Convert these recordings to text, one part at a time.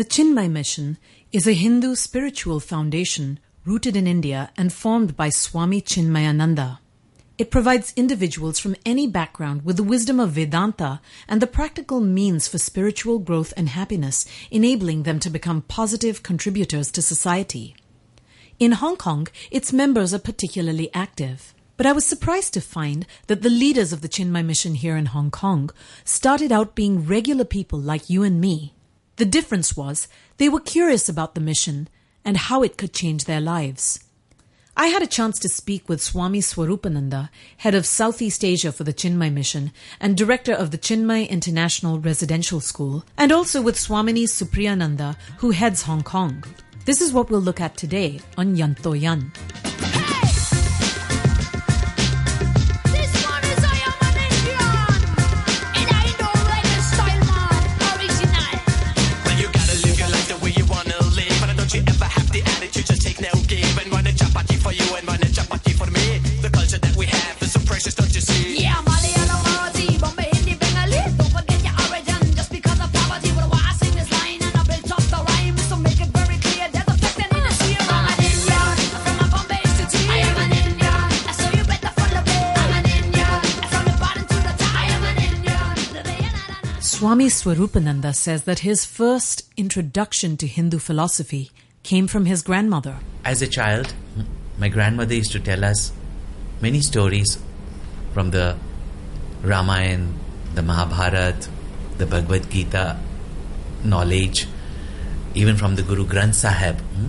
The Chinmaya Mission is a Hindu spiritual foundation rooted in India and formed by Swami Chinmayananda. It provides individuals from any background with the wisdom of Vedanta and the practical means for spiritual growth and happiness, enabling them to become positive contributors to society. In Hong Kong, its members are particularly active. But I was surprised to find that the leaders of the Chinmaya mission here in Hong Kong started out being regular people like you and me. The difference was they were curious about the mission and how it could change their lives. I had a chance to speak with Swami Swarupananda, head of Southeast Asia for the Chinmaya Mission and director of the Chinmaya International Residential School, and also with Swamini Supriyananda, who heads Hong Kong. This is what we'll look at today on Yanto Yan. Swarupananda says that his first introduction to Hindu philosophy came from his grandmother. As a child, my grandmother used to tell us many stories from the Ramayana, the Mahabharata, the Bhagavad Gita, knowledge, even from the Guru Granth Sahib. hmm.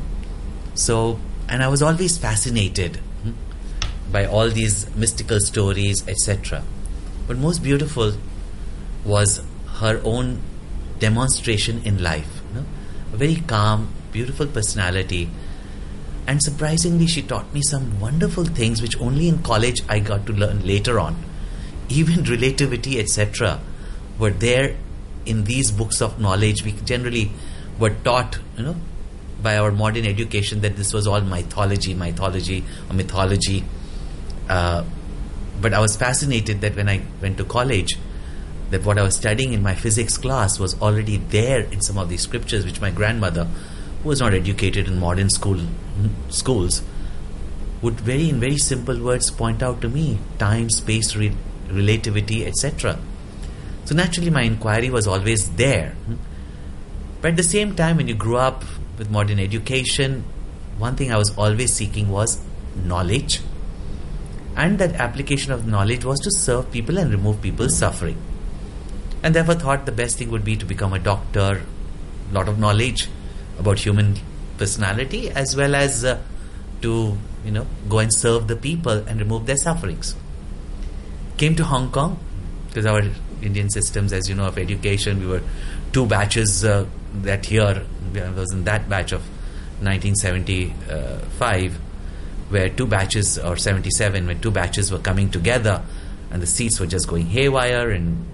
So, and I was always fascinated hmm, by all these mystical stories, etc. But most beautiful was her own demonstration in life. you know. A very calm, beautiful personality. And surprisingly, she taught me some wonderful things which only in college I got to learn later on. Even relativity, etc., were there in these books of knowledge. We generally were taught, you know, by our modern education that this was all mythology, mythology, or mythology. Uh, but I was fascinated that when I went to college, that what I was studying in my physics class was already there in some of these scriptures, which my grandmother, who was not educated in modern school schools, would very in very simple words point out to me time, space, re- relativity, etc. So naturally, my inquiry was always there. Hmm. But at the same time, when you grew up with modern education, one thing I was always seeking was knowledge. And that application of knowledge was to serve people and remove people's suffering. And therefore thought the best thing would be to become a doctor, lot of knowledge about human personality, as well as uh, to, you know, go and serve the people and remove their sufferings. Came to Hong Kong, because our Indian systems, as you know, of education, we were two batches uh, that year, I was in that batch of 1975, where two batches, or 77, when two batches were coming together and the seats were just going haywire and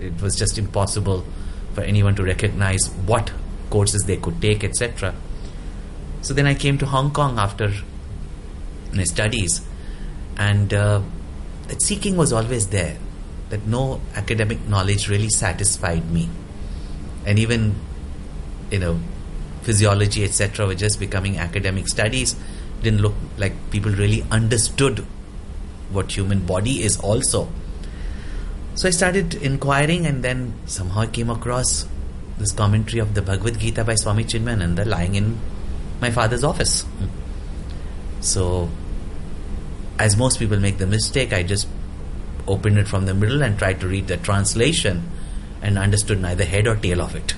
it was just impossible for anyone to recognize what courses they could take, etc. So then I came to Hong Kong after my studies, and uh, that seeking was always there. That no academic knowledge really satisfied me, and even you know physiology, etc., were just becoming academic studies. Didn't look like people really understood what human body is also. So I started inquiring, and then somehow I came across this commentary of the Bhagavad Gita by Swami Chinmayananda lying in my father's office. So, as most people make the mistake, I just opened it from the middle and tried to read the translation and understood neither head or tail of it.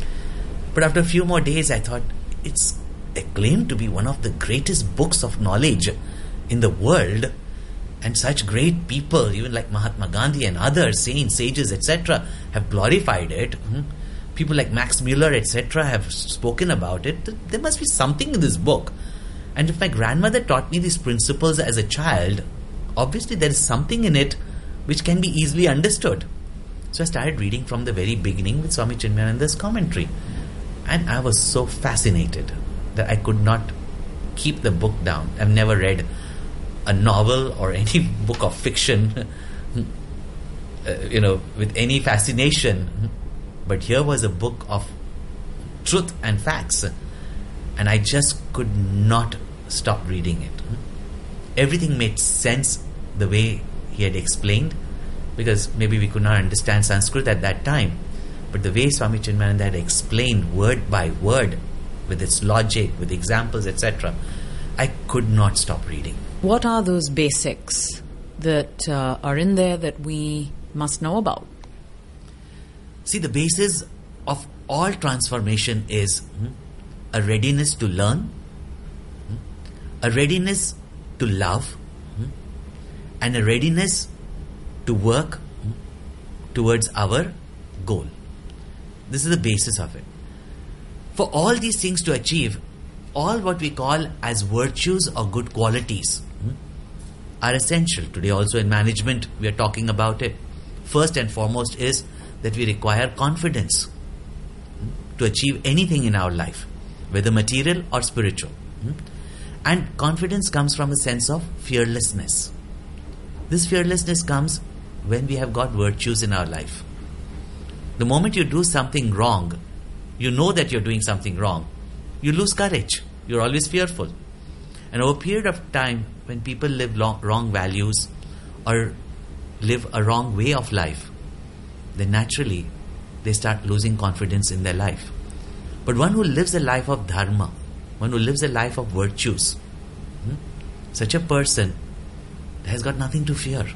but after a few more days, I thought it's acclaimed to be one of the greatest books of knowledge in the world and such great people, even like Mahatma Gandhi and others, saints, sages, etc., have glorified it. Hmm. People like Max Muller, etc., have spoken about it. There must be something in this book. And if my grandmother taught me these principles as a child, obviously there is something in it which can be easily understood. So I started reading from the very beginning with Swami Chinmayananda's commentary. And I was so fascinated that I could not keep the book down. I've never read a novel or any book of fiction, uh, you know, with any fascination. But here was a book of truth and facts. And I just could not stop reading it. Everything made sense the way he had explained, because maybe we could not understand Sanskrit at that time. But the way Swami Chinmayananda had explained word by word, with its logic, with examples, etc., I could not stop reading. What are those basics that uh, are in there that we must know about? See, the basis of all transformation is hmm, a readiness to learn, hmm, a readiness to love, hmm, and a readiness to work towards our goal. This is the basis of it. For all these things to achieve, all what we call as virtues or good qualities are essential. Today, also in management, we are talking about it. First and foremost is that we require confidence hmm, to achieve anything in our life, whether material or spiritual. hmm. And confidence comes from a sense of fearlessness. This fearlessness comes when we have got virtues in our life. The moment you do something wrong, you know that you're doing something wrong, you lose courage. You're always fearful. And over a period of time, when people live long, wrong values or live a wrong way of life, then naturally they start losing confidence in their life. But one who lives a life of dharma, one who lives a life of virtues, hmm, such a person has got nothing to fear.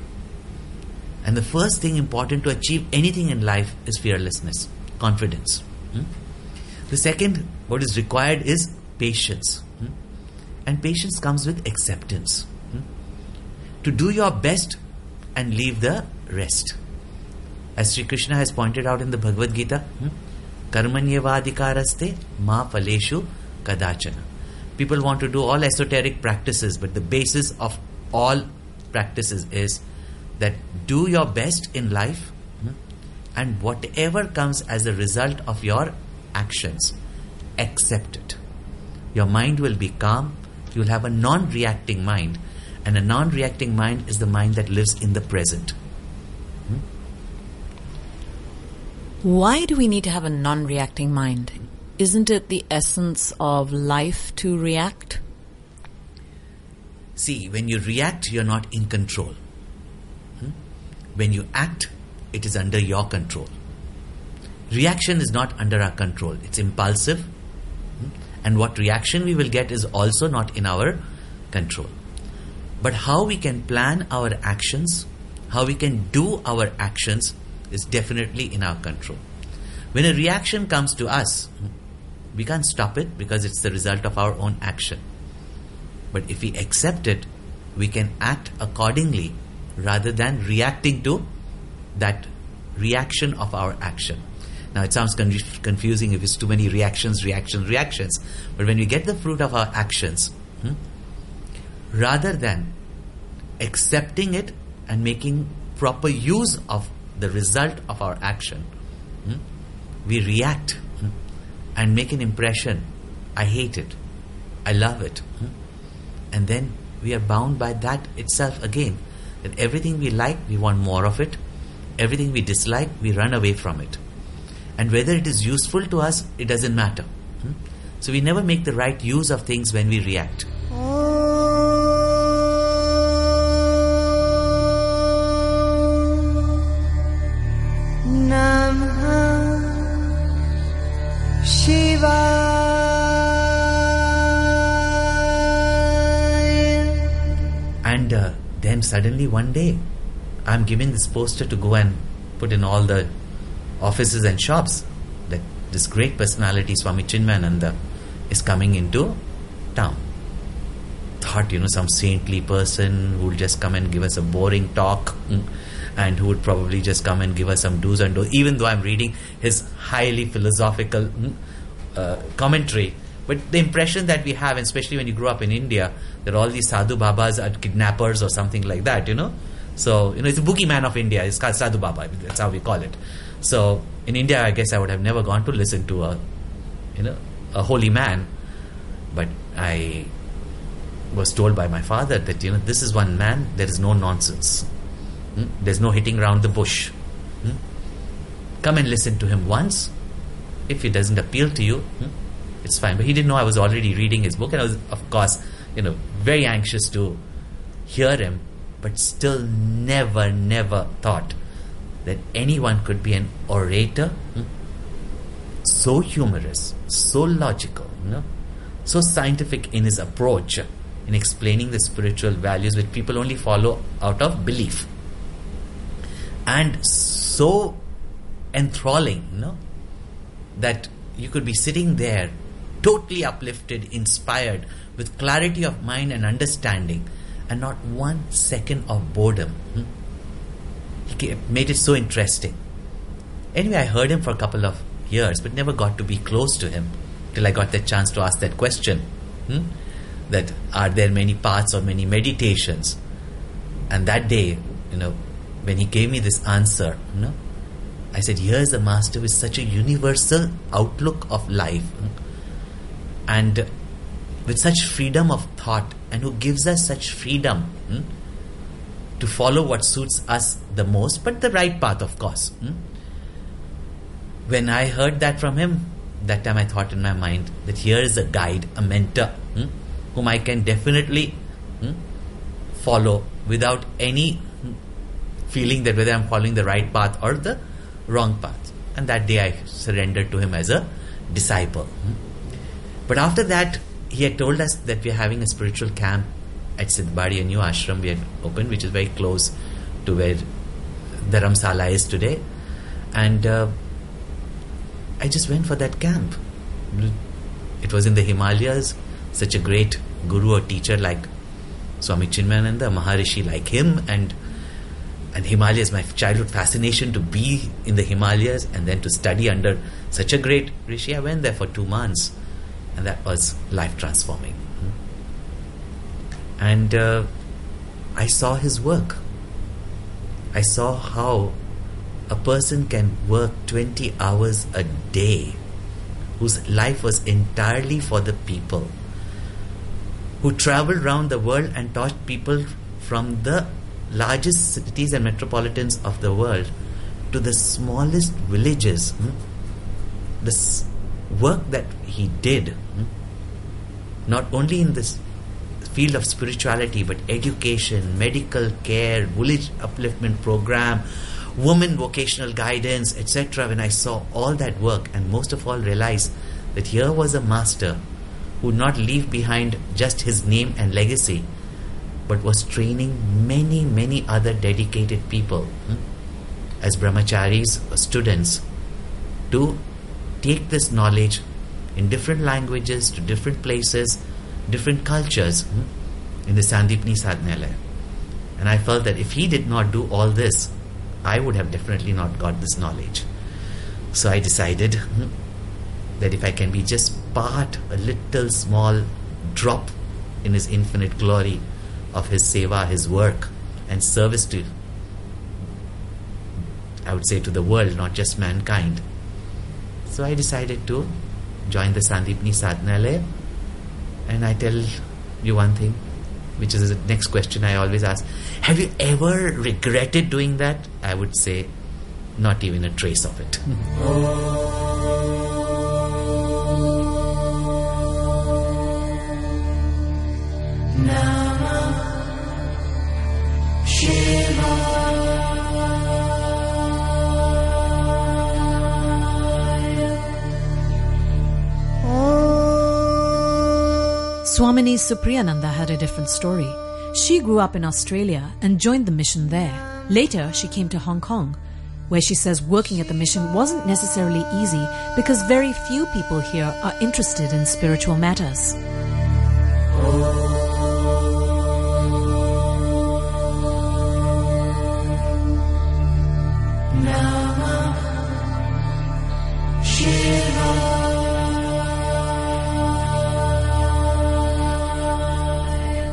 And the first thing important to achieve anything in life is fearlessness, confidence. hmm. The second, what is required is patience. And patience comes with acceptance. hmm. To do your best and leave the rest. As Sri Krishna has pointed out in the Bhagavad Gita, hmm, karmanyevadikaraste ma faleshu kadachana. People want to do all esoteric practices, but the basis of all practices is that do your best in life hmm, and whatever comes as a result of your actions, accept it. Your mind will be calm, you will have a non reacting mind, and a non reacting mind is the mind that lives in the present. Why do we need to have a non reacting mind? Isn't it the essence of life to react? See, when you react, you're not in control. Hmm? When you act, it is under your control. Reaction is not under our control, it's impulsive. And what reaction we will get is also not in our control. But how we can plan our actions, how we can do our actions, is definitely in our control. When a reaction comes to us, we can't stop it because it's the result of our own action. But if we accept it, we can act accordingly rather than reacting to that reaction of our action. Now, it sounds con- confusing if it's too many reactions, reactions, reactions. But when we get the fruit of our actions, hmm, rather than accepting it and making proper use of the result of our action, hmm, we react hmm, and make an impression. I hate it. I love it. hmm. And then we are bound by that itself again. That everything we like, we want more of it. Everything we dislike, we run away from it. And whether it is useful to us, it doesn't matter. hmm. So we never make the right use of things when we react. And uh, then suddenly one day, I'm giving this poster to go and put in all the offices and shops that this great personality, Swami Chinmayananda, is coming into town. Thought, you know, some saintly person who will just come and give us a boring talk mm, and who would probably just come and give us some do's and don'ts, even though I'm reading his highly philosophical mm, uh, commentary. But the impression that we have, especially when you grow up in India, that all these sadhu babas are kidnappers or something like that, you know. So, you know, it's a boogeyman of India. It's called sadhu baba. That's how we call it. So, in India, I guess I would have never gone to listen to a, you know, a holy man. But I was told by my father that, you know, this is one man, there is no nonsense. Hmm? There's no hitting around the bush. Hmm? Come and listen to him once, if it doesn't appeal to you, hmm, it's fine. But he didn't know I was already reading his book, and I was, of course, you know, very anxious to hear him, but still never, never thought that anyone could be an orator, hmm, so humorous, so logical, you know, so scientific in his approach in explaining the spiritual values which people only follow out of belief, and so enthralling, you know, that you could be sitting there totally uplifted, inspired, with clarity of mind and understanding, and not one second of boredom. hmm? He made it so interesting. Anyway, I heard him for a couple of years, but never got to be close to him till I got the chance to ask that question. hmm? That are there many paths or many meditations? And that day, you know, when he gave me this answer, you know, I said, here's a master with such a universal outlook of life hmm, and with such freedom of thought and who gives us such freedom hmm, to follow what suits us the most, but the right path, of course. hmm. When I heard that from him, that time I thought in my mind that here is a guide, a mentor, hmm, whom I can definitely hmm, follow without any hmm, feeling that whether I'm following the right path or the wrong path. And that day I surrendered to him as a disciple. hmm. But after that, he had told us that we are having a spiritual camp at Sidhbari, a new ashram we had opened, which is very close to where Dharamsala is today. And uh, I just went for that camp. It was in the Himalayas. Such a great guru or teacher like Swami Chinmayananda, Maharishi like him, and and Himalayas, my childhood fascination to be in the Himalayas and then to study under such a great rishi. I went there for two months, and that was life transforming. And uh, I saw his work. I saw how a person can work 20 hours a day, whose life was entirely for the people, who traveled around the world and taught people from the largest cities and metropolitans of the world to the smallest villages. hmm, The work that he did, hmm, not only in this field of spirituality, but education, medical care, village upliftment program, women vocational guidance, etc. When I saw all that work, and most of all realized that here was a master who would not leave behind just his name and legacy, but was training many, many other dedicated people hmm, as brahmacharis students to take this knowledge in different languages to different places, different cultures hmm, in the Sandeepany Sadhanalaya. And I felt that if he did not do all this, I would have definitely not got this knowledge. So I decided hmm, that if I can be just part, a little small drop in his infinite glory of his seva, his work, and service to, I would say, to the world, not just mankind. So I decided to join the Sandeepany Sadhanalaya. And I tell you one thing, which is the next question I always ask Have you ever regretted doing that? I would say, not even a trace of it. Mm-hmm. Oh. Swamini Supriyananda had a different story. She grew up in Australia and joined the mission there. Later, she came to Hong Kong, where she says working at the mission wasn't necessarily easy because very few people here are interested in spiritual matters.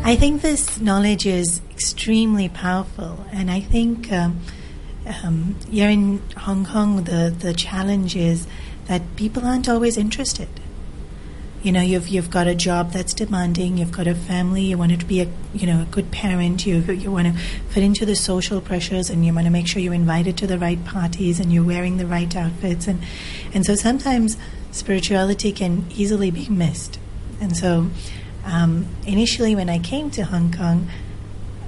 I think this knowledge is extremely powerful, and I think um, um, here in Hong Kong, the the challenge is that people aren't always interested. you know you've you've got a job that's demanding you've got a family you want to be a you know a good parent you you want to fit into the social pressures and you want to make sure you're invited to the right parties and you're wearing the right outfits and and so sometimes spirituality can easily be missed and so um, initially when I came to Hong Kong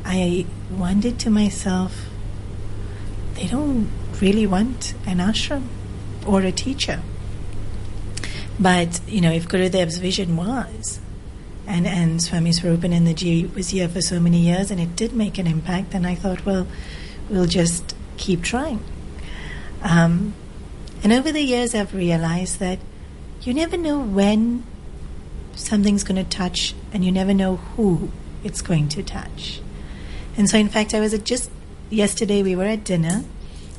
I wondered to myself they don't really want an ashram or a teacher but, you know, if Gurudev's vision was, and, and Swami Swarupanandaji was here for so many years and it did make an impact, then I thought, well, we'll just keep trying. Um, and over the years, I've realized that you never know when something's going to touch and you never know who it's going to touch. And so, in fact, I was at just yesterday, we were at dinner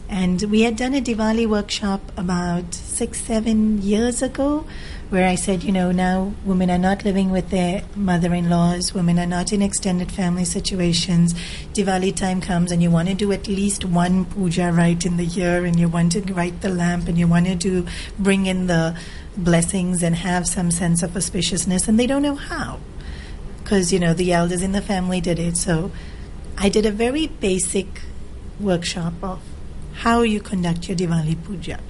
and we had done a Diwali workshop about six, seven years ago, where I said, you know, now women are not living with their mother in laws, women are not in extended family situations. Diwali time comes and you want to do at least one puja right in the year, and you want to light the lamp, and you want to do bring in the blessings and have some sense of auspiciousness, and they don't know how. Because, you know, the elders in the family did it. So I did a very basic workshop of how you conduct your Diwali puja.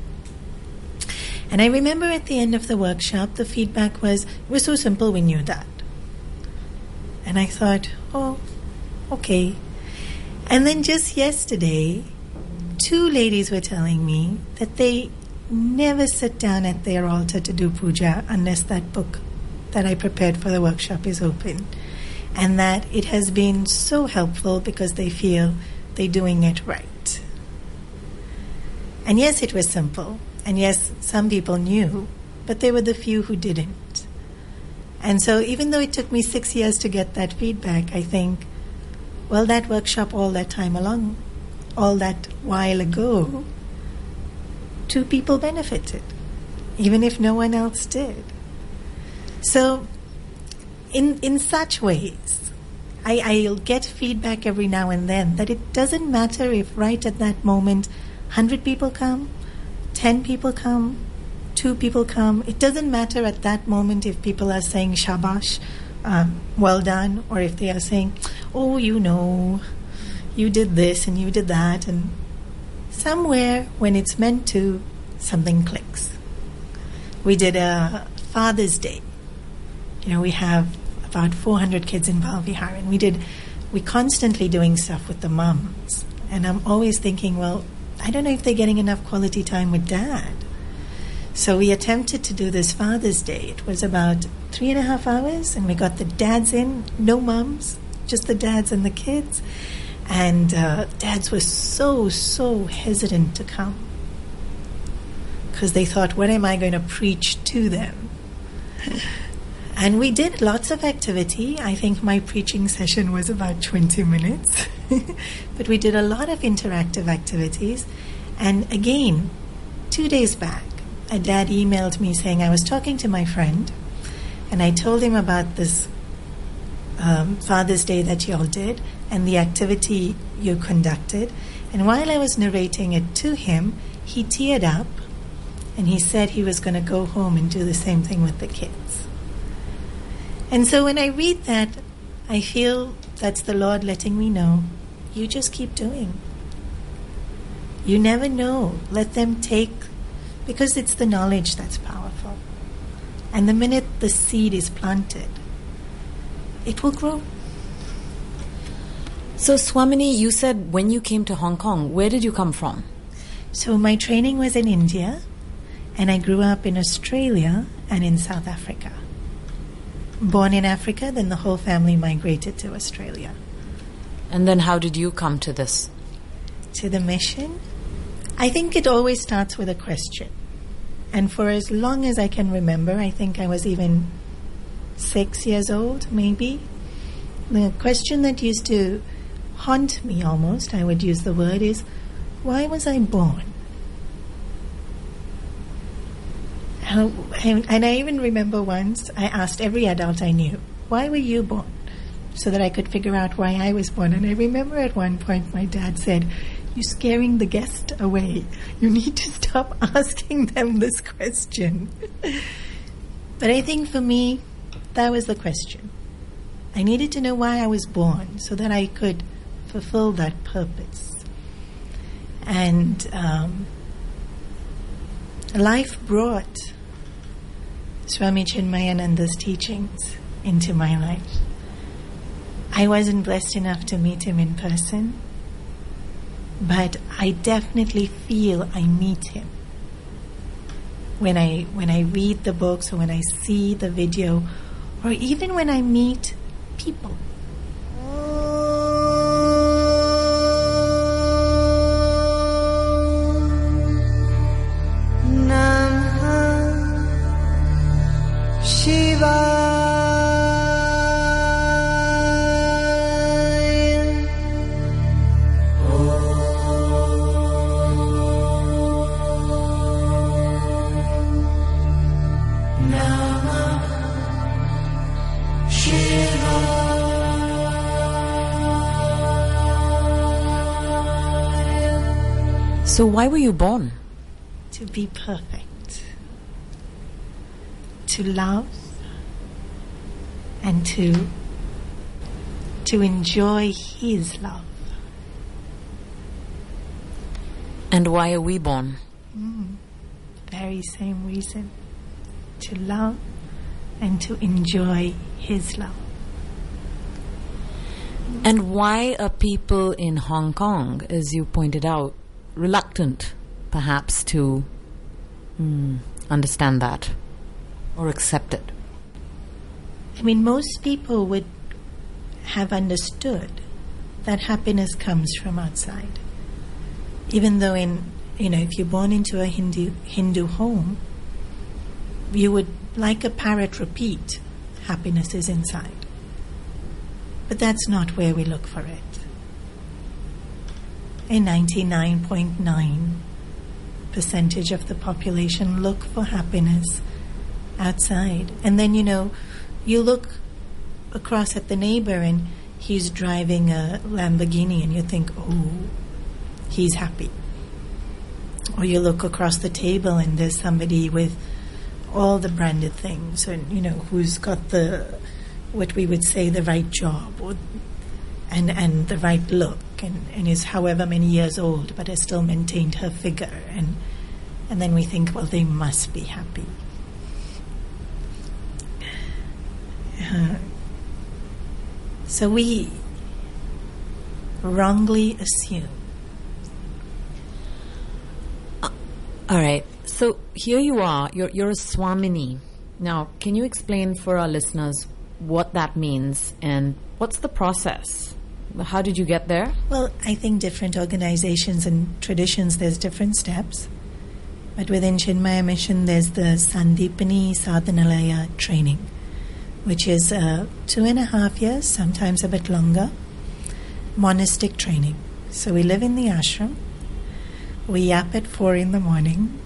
And I remember at the end of the workshop, the feedback was, it was so simple, we knew that. And I thought, oh, okay. And then just yesterday, two ladies were telling me that they never sit down at their altar to do puja unless that book that I prepared for the workshop is open. And that it has been so helpful because they feel they're doing it right. And yes, it was simple. And yes, some people knew, but there were the few who didn't. And so, even though it took me six years to get that feedback, I think, well, that workshop all that time along, all that while ago, two people benefited, even if no one else did. So, in, in such ways, I, I'll get feedback every now and then that it doesn't matter if right at that moment 100 people come, 10 people come, 2 people come. It doesn't matter at that moment if people are saying shabash, um, well done, or if they are saying, oh, you know, you did this and you did that. And somewhere when it's meant to, something clicks. We did a Father's Day. You know, we have about 400 kids in Balvihar, and we did, we're constantly doing stuff with the mums. And I'm always thinking, well, I don't know if they're getting enough quality time with dad. So we attempted to do this Father's Day. It was about three and a half hours, and we got the dads in, no mums, just the dads and the kids. And uh, dads were so, so hesitant to come because they thought, what am I going to preach to them? And we did lots of activity. I think my preaching session was about 20 minutes. but we did a lot of interactive activities. And again, two days back, a dad emailed me saying I was talking to my friend and I told him about this um, Father's Day that you all did and the activity you conducted. And while I was narrating it to him, he teared up and he said he was going to go home and do the same thing with the kids. And so when I read that, I feel that's the Lord letting me know you just keep doing. You never know. Let them take, because it's the knowledge that's powerful. And the minute the seed is planted, it will grow. So, Swamini, you said when you came to Hong Kong, where did you come from? So my training was in India, and I grew up in Australia and in South Africa. Born in Africa, then the whole family migrated to Australia. And then how did you come to this? To the mission? I think it always starts with a question. And for as long as I can remember, I think I was even six years old, maybe. The question that used to haunt me almost, I would use the word, is why was I born? And, and I even remember once I asked every adult I knew, why were you born? So that I could figure out why I was born. And I remember at one point my dad said, You're scaring the guest away. You need to stop asking them this question. But I think for me, that was the question. I needed to know why I was born so that I could fulfill that purpose. And um, life brought Swami Chinmayananda's teachings into my life. I wasn't blessed enough to meet him in person, but I definitely feel I meet him when I when I read the books or when I see the video or even when I meet people. So, why were you born? to be perfect, to love, and to to enjoy His love. And why are we born? Mm, very same reason, to love and to enjoy His love. And why are people in Hong Kong, as you pointed out, reluctant perhaps to hmm, understand that or accept it? I mean, most people would have understood that happiness comes from outside. Even though, in you know, if you're born into a Hindu Hindu home, you would, like a parrot, repeat, "Happiness is inside." But that's not where we look for it. A 99.9 percentage of the population look for happiness outside. And then, you know, you look across at the neighbor and he's driving a Lamborghini and you think, oh, he's happy. Or you look across the table and there's somebody with all the branded things and, you know, who's got the, what we would say, the right job or, and, and the right look and, and is however many years old but has still maintained her figure. And, and then we think, well, they must be happy. Uh, so we wrongly assume. All right. So here you are. You're, you're a Swamini. Now, can you explain for our listeners what that means and what's the process? How did you get there? Well, I think different organizations and traditions, there's different steps. But within Chinmaya Mission, there's the Sandeepany Sadhanalaya training, which is uh, two and a half years, sometimes a bit longer, monastic training. So we live in the ashram. We yap at four in the morning.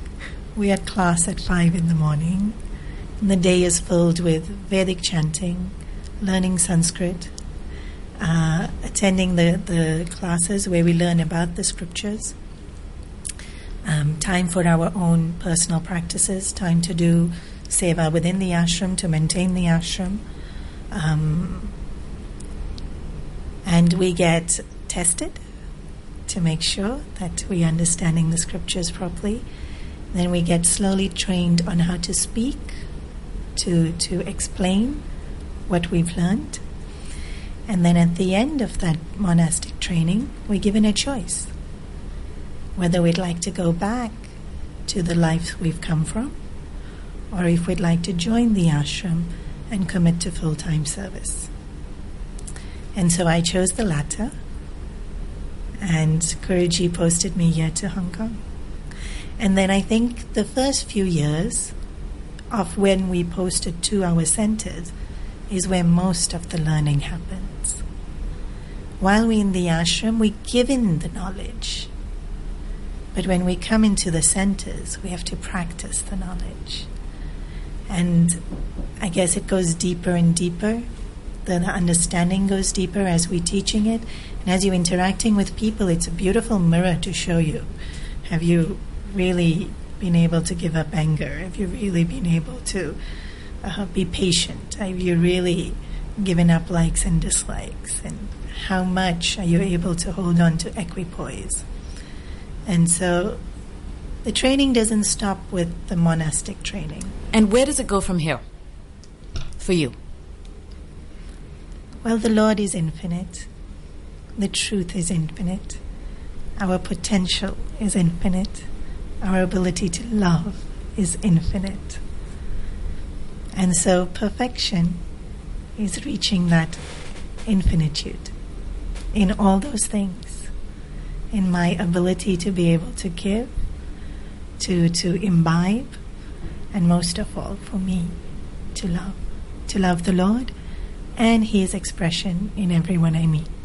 We at class at five in the morning. And the day is filled with Vedic chanting, learning Sanskrit, uh, attending the, the classes where we learn about the scriptures, um, time for our own personal practices, time to do seva within the ashram to maintain the ashram. Um, and we get tested to make sure that we are understanding the scriptures properly. Then we get slowly trained on how to speak, to, to explain what we've learned. And then at the end of that monastic training, we're given a choice whether we'd like to go back to the life we've come from or if we'd like to join the ashram and commit to full time service. And so I chose the latter, and Guruji posted me here to Hong Kong. And then I think the first few years of when we posted to our centers is where most of the learning happens. While we're in the ashram, we're given the knowledge. But when we come into the centers, we have to practice the knowledge. And I guess it goes deeper and deeper. The understanding goes deeper as we're teaching it. And as you're interacting with people, it's a beautiful mirror to show you. Have you really been able to give up anger? Have you really been able to uh, be patient? Have you really given up likes and dislikes? And how much are you able to hold on to equipoise? And so the training doesn't stop with the monastic training. And where does it go from here? For you? Well, the Lord is infinite. The truth is infinite. Our potential is infinite. Our ability to love is infinite. And so perfection is reaching that infinitude in all those things. In my ability to be able to give, to, to imbibe, and most of all, for me, to love. To love the Lord and His expression in everyone I meet.